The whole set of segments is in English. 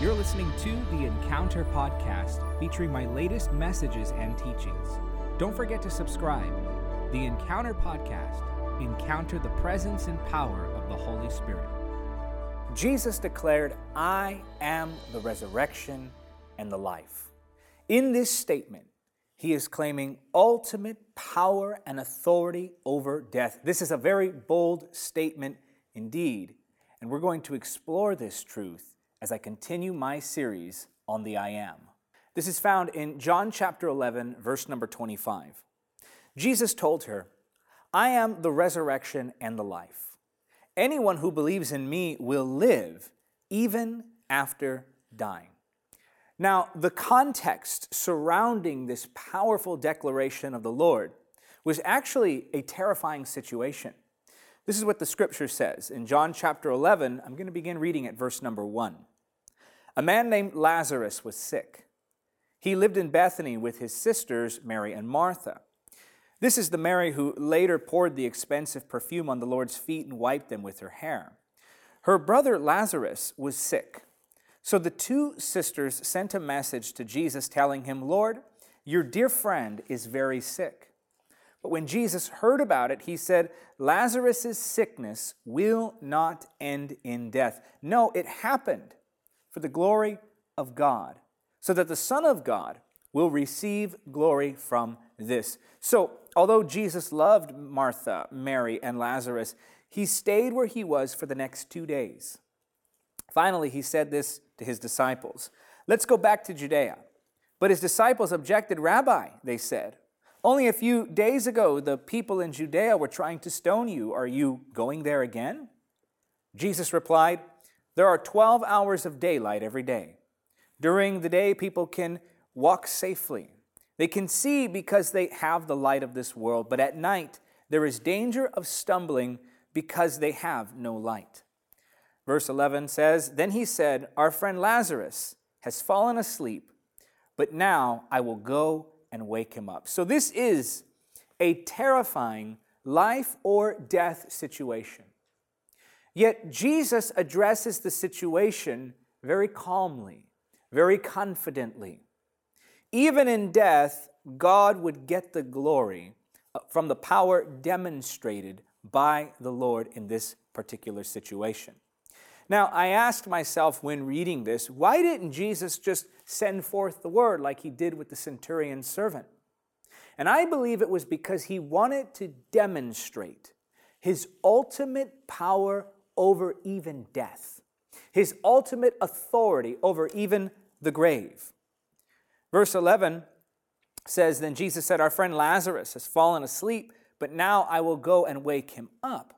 You're listening to the Encounter Podcast, featuring my latest messages and teachings. Don't forget to subscribe. The Encounter Podcast encounter the presence and power of the Holy Spirit. Jesus declared, I am the resurrection and the life. In this statement, he is claiming ultimate power and authority over death. This is a very bold statement indeed, and we're going to explore this truth as I continue my series on the I Am. This is found in John chapter 11, verse number 25. Jesus told her, I am the resurrection and the life. Anyone who believes in me will live even after dying. Now, the context surrounding this powerful declaration of the Lord was actually a terrifying situation. This is what the scripture says. In John chapter 11, I'm going to begin reading at verse number 1. A man named Lazarus was sick. He lived in Bethany with his sisters, Mary and Martha. This is the Mary who later poured the expensive perfume on the Lord's feet and wiped them with her hair. Her brother Lazarus was sick. So the two sisters sent a message to Jesus telling him, Lord, your dear friend is very sick. But when Jesus heard about it, he said, Lazarus' sickness will not end in death. No, it happened for the glory of God, so that the Son of God will receive glory from this. So, although Jesus loved Martha, Mary, and Lazarus, he stayed where he was for the next two days. Finally, he said this to his disciples Let's go back to Judea. But his disciples objected, Rabbi, they said. Only a few days ago, the people in Judea were trying to stone you. Are you going there again? Jesus replied, there are 12 hours of daylight every day. During the day, people can walk safely. They can see because they have the light of this world, but at night, there is danger of stumbling because they have no light. Verse 11 says Then he said, Our friend Lazarus has fallen asleep, but now I will go and wake him up. So, this is a terrifying life or death situation. Yet Jesus addresses the situation very calmly, very confidently. Even in death, God would get the glory uh, from the power demonstrated by the Lord in this particular situation. Now, I asked myself when reading this, why didn't Jesus just send forth the word like he did with the centurion's servant? And I believe it was because he wanted to demonstrate his ultimate power over even death, his ultimate authority over even the grave. Verse 11 says Then Jesus said, Our friend Lazarus has fallen asleep, but now I will go and wake him up.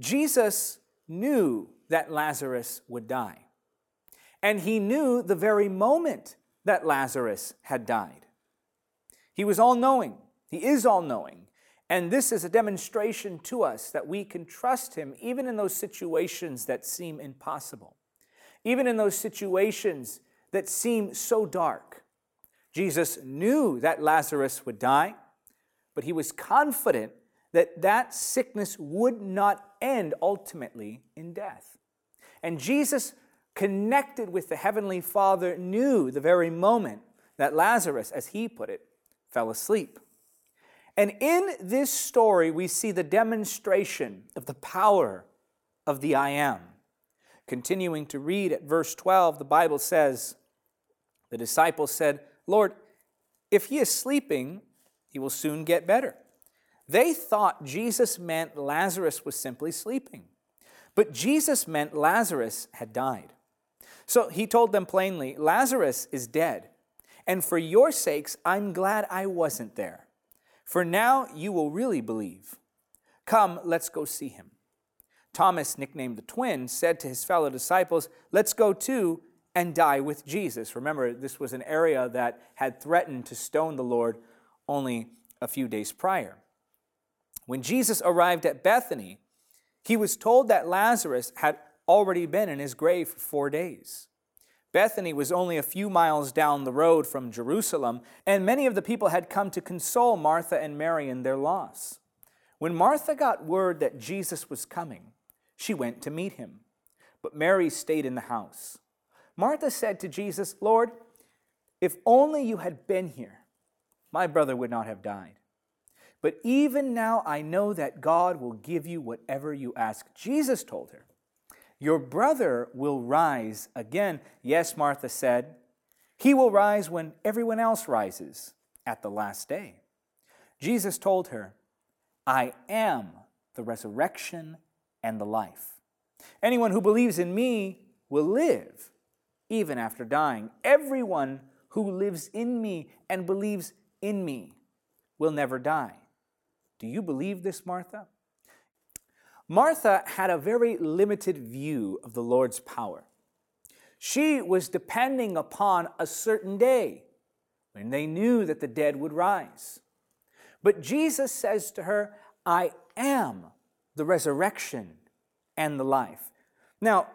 Jesus knew that Lazarus would die. And he knew the very moment that Lazarus had died. He was all knowing. He is all knowing. And this is a demonstration to us that we can trust Him even in those situations that seem impossible, even in those situations that seem so dark. Jesus knew that Lazarus would die, but he was confident that that sickness would not end ultimately in death. And Jesus, connected with the Heavenly Father, knew the very moment that Lazarus, as he put it, fell asleep. And in this story, we see the demonstration of the power of the I am. Continuing to read at verse 12, the Bible says, The disciples said, Lord, if he is sleeping, he will soon get better. They thought Jesus meant Lazarus was simply sleeping. But Jesus meant Lazarus had died. So he told them plainly, Lazarus is dead. And for your sakes, I'm glad I wasn't there for now you will really believe. Come, let's go see him. Thomas, nicknamed the twin, said to his fellow disciples, Let's go too and die with Jesus. Remember, this was an area that had threatened to stone the Lord only a few days prior. When Jesus arrived at Bethany, he was told that Lazarus had already been in his grave for four days. Bethany was only a few miles down the road from Jerusalem, and many of the people had come to console Martha and Mary in their loss. When Martha got word that Jesus was coming, she went to meet him. But Mary stayed in the house. Martha said to Jesus, Lord, if only you had been here, my brother would not have died. But even now I know that God will give you whatever you ask. Jesus told her, Your brother will rise again. Yes, Martha said, He will rise when everyone else rises at the last day. Jesus told her, I am the resurrection and the life. Anyone who believes in me will live even after dying. Everyone who lives in me and believes in me will never die. Do you believe this, Martha? Martha had a very limited view of the Lord's power. She was depending upon a certain day when they knew that the dead would rise. But Jesus says to her, I am the resurrection and the life. Now,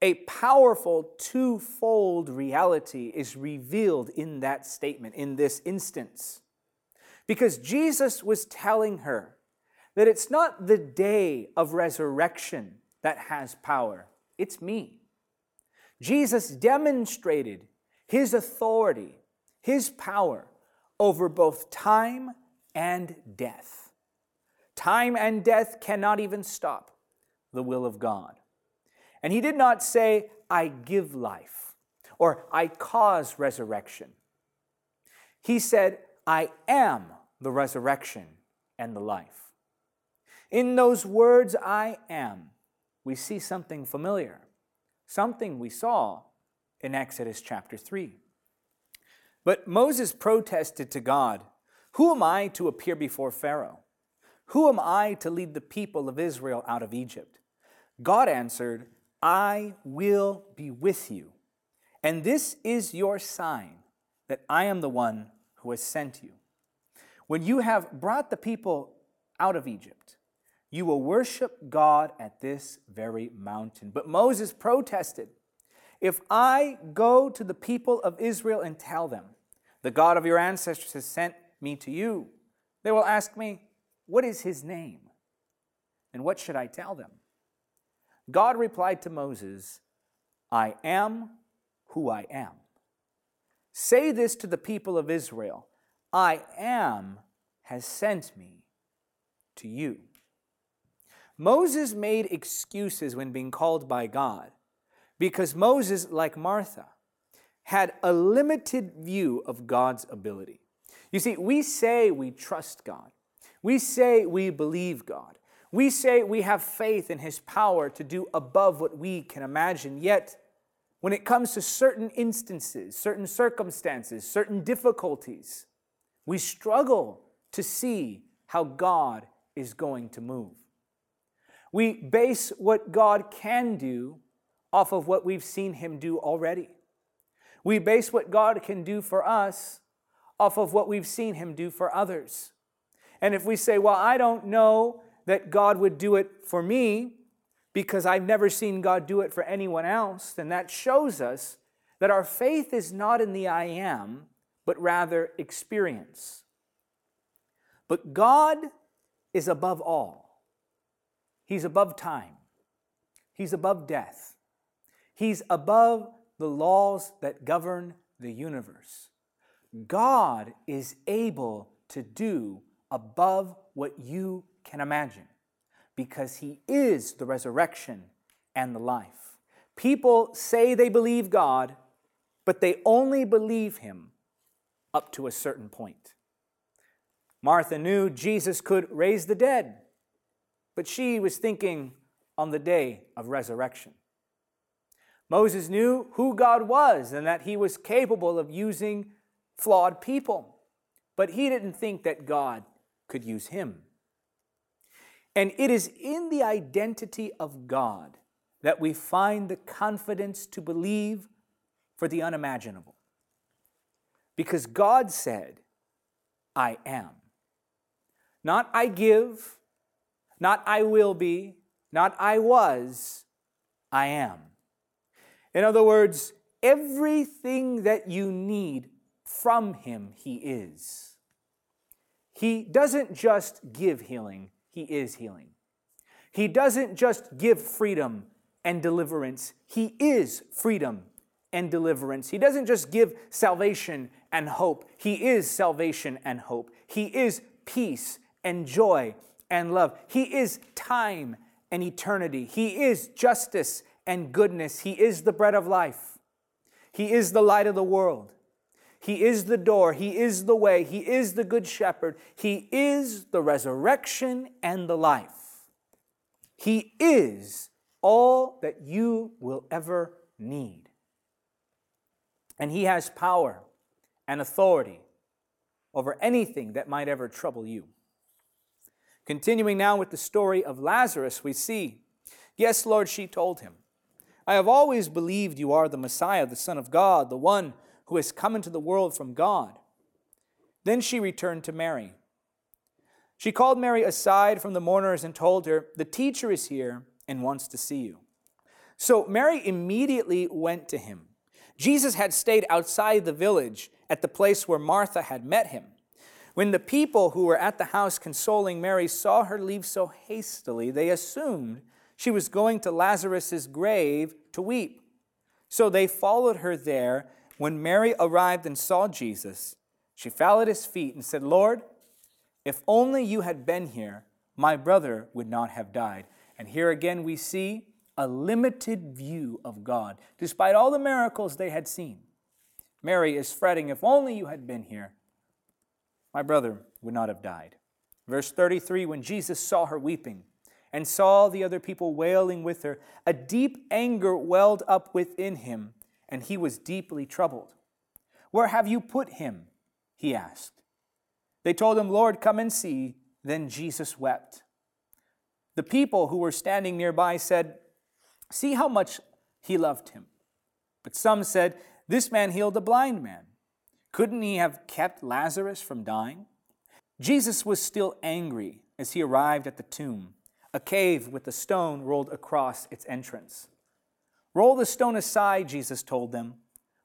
a powerful twofold reality is revealed in that statement, in this instance. Because Jesus was telling her that it's not the day of resurrection that has power, it's me. Jesus demonstrated his authority, his power over both time and death. Time and death cannot even stop the will of God. And he did not say, I give life or I cause resurrection. He said, I am the resurrection and the life. In those words, I am, we see something familiar, something we saw in Exodus chapter 3. But Moses protested to God, Who am I to appear before Pharaoh? Who am I to lead the people of Israel out of Egypt? God answered, I will be with you. And this is your sign that I am the one who has sent you. When you have brought the people out of Egypt, you will worship God at this very mountain. But Moses protested If I go to the people of Israel and tell them, The God of your ancestors has sent me to you, they will ask me, What is his name? And what should I tell them? God replied to Moses, I am who I am. Say this to the people of Israel I am has sent me to you. Moses made excuses when being called by God because Moses, like Martha, had a limited view of God's ability. You see, we say we trust God, we say we believe God, we say we have faith in His power to do above what we can imagine, yet, when it comes to certain instances, certain circumstances, certain difficulties, we struggle to see how God is going to move. We base what God can do off of what we've seen Him do already. We base what God can do for us off of what we've seen Him do for others. And if we say, Well, I don't know that God would do it for me because I've never seen God do it for anyone else, then that shows us that our faith is not in the I am, but rather experience. But God is above all. He's above time. He's above death. He's above the laws that govern the universe. God is able to do above what you can imagine because he is the resurrection and the life. People say they believe God, but they only believe him up to a certain point. Martha knew Jesus could raise the dead, but she was thinking on the day of resurrection. Moses knew who God was and that he was capable of using flawed people, but he didn't think that God could use him. And it is in the identity of God that we find the confidence to believe for the unimaginable. Because God said, I am. Not I give, not I will be, not I was, I am. In other words, everything that you need from Him, He is. He doesn't just give healing, he is healing. He doesn't just give freedom and deliverance, He is freedom and deliverance. He doesn't just give salvation and hope, He is salvation and hope. He is peace and joy and love. He is time and eternity. He is justice and goodness. He is the bread of life. He is the light of the world. He is the door. He is the way. He is the good shepherd. He is the resurrection and the life. He is all that you will ever need. And He has power and authority over anything that might ever trouble you. Continuing now with the story of Lazarus, we see, Yes, Lord, she told him, I have always believed you are the Messiah, the Son of God, the one who has come into the world from God. Then she returned to Mary. She called Mary aside from the mourners and told her, The teacher is here and wants to see you. So Mary immediately went to him. Jesus had stayed outside the village at the place where Martha had met him. When the people who were at the house consoling Mary saw her leave so hastily, they assumed she was going to Lazarus's grave to weep. So they followed her there. When Mary arrived and saw Jesus, she fell at his feet and said, Lord, if only you had been here, my brother would not have died. And here again we see a limited view of God, despite all the miracles they had seen. Mary is fretting, If only you had been here, my brother would not have died. Verse 33 When Jesus saw her weeping and saw the other people wailing with her, a deep anger welled up within him, and he was deeply troubled. Where have you put him? he asked. They told him, Lord, come and see. Then Jesus wept. The people who were standing nearby said, See how much he loved him. But some said, This man healed a blind man. Couldn't he have kept Lazarus from dying? Jesus was still angry as he arrived at the tomb, a cave with a stone rolled across its entrance. Roll the stone aside, Jesus told them.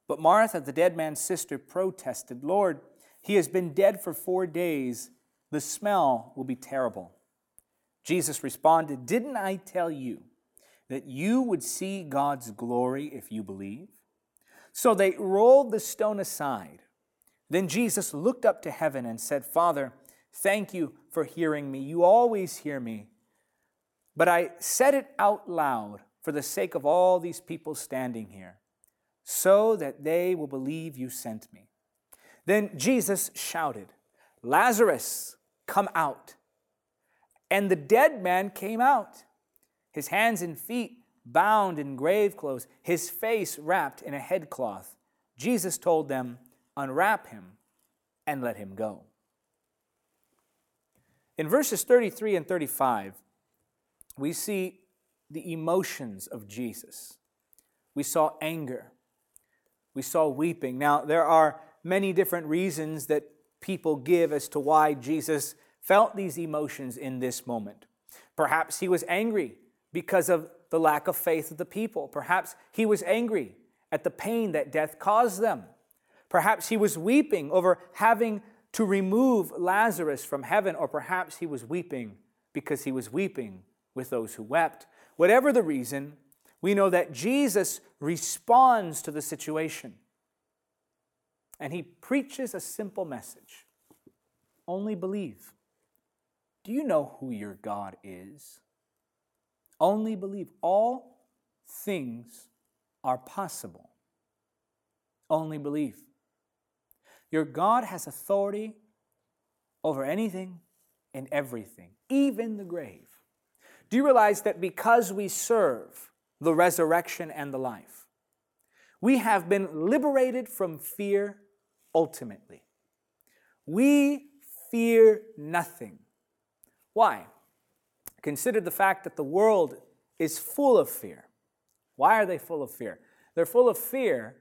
But Martha, the dead man's sister, protested, Lord, he has been dead for four days. The smell will be terrible. Jesus responded, Didn't I tell you that you would see God's glory if you believe? So they rolled the stone aside. Then Jesus looked up to heaven and said, Father, thank you for hearing me. You always hear me. But I said it out loud for the sake of all these people standing here, so that they will believe you sent me. Then Jesus shouted, Lazarus, come out. And the dead man came out, his hands and feet bound in grave clothes, his face wrapped in a headcloth. Jesus told them, unwrap him, and let him go. In verses 33 and 35, we see the emotions of Jesus. We saw anger. We saw weeping. Now, there are many different reasons that people give as to why Jesus felt these emotions in this moment. Perhaps he was angry because of the lack of faith of the people. Perhaps he was angry at the pain that death caused them. Perhaps he was weeping over having to remove Lazarus from heaven, or perhaps he was weeping because he was weeping with those who wept. Whatever the reason, we know that Jesus responds to the situation. And he preaches a simple message only believe. Do you know who your God is? Only believe. All things are possible. Only believe. Your God has authority over anything and everything, even the grave. Do you realize that because we serve the resurrection and the life, we have been liberated from fear ultimately? We fear nothing. Why? Consider the fact that the world is full of fear. Why are they full of fear? They're full of fear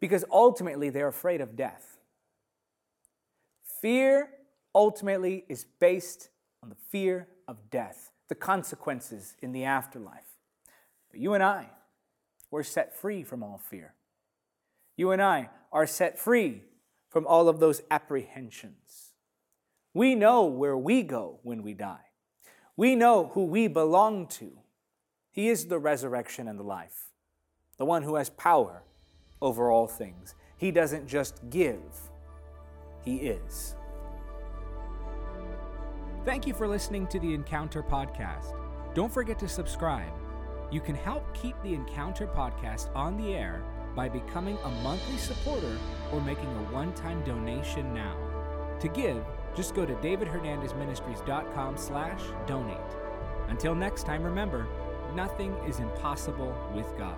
because ultimately they're afraid of death. Fear ultimately is based on the fear of death, the consequences in the afterlife. But you and I, we're set free from all fear. You and I are set free from all of those apprehensions. We know where we go when we die. We know who we belong to. He is the resurrection and the life, the one who has power over all things. He doesn't just give, He is. Thank you for listening to the Encounter Podcast. Don't forget to subscribe. You can help keep the Encounter Podcast on the air by becoming a monthly supporter or making a one time donation now. To give, just go to davidhernandezministries.com slash donate. Until next time, remember, nothing is impossible with God.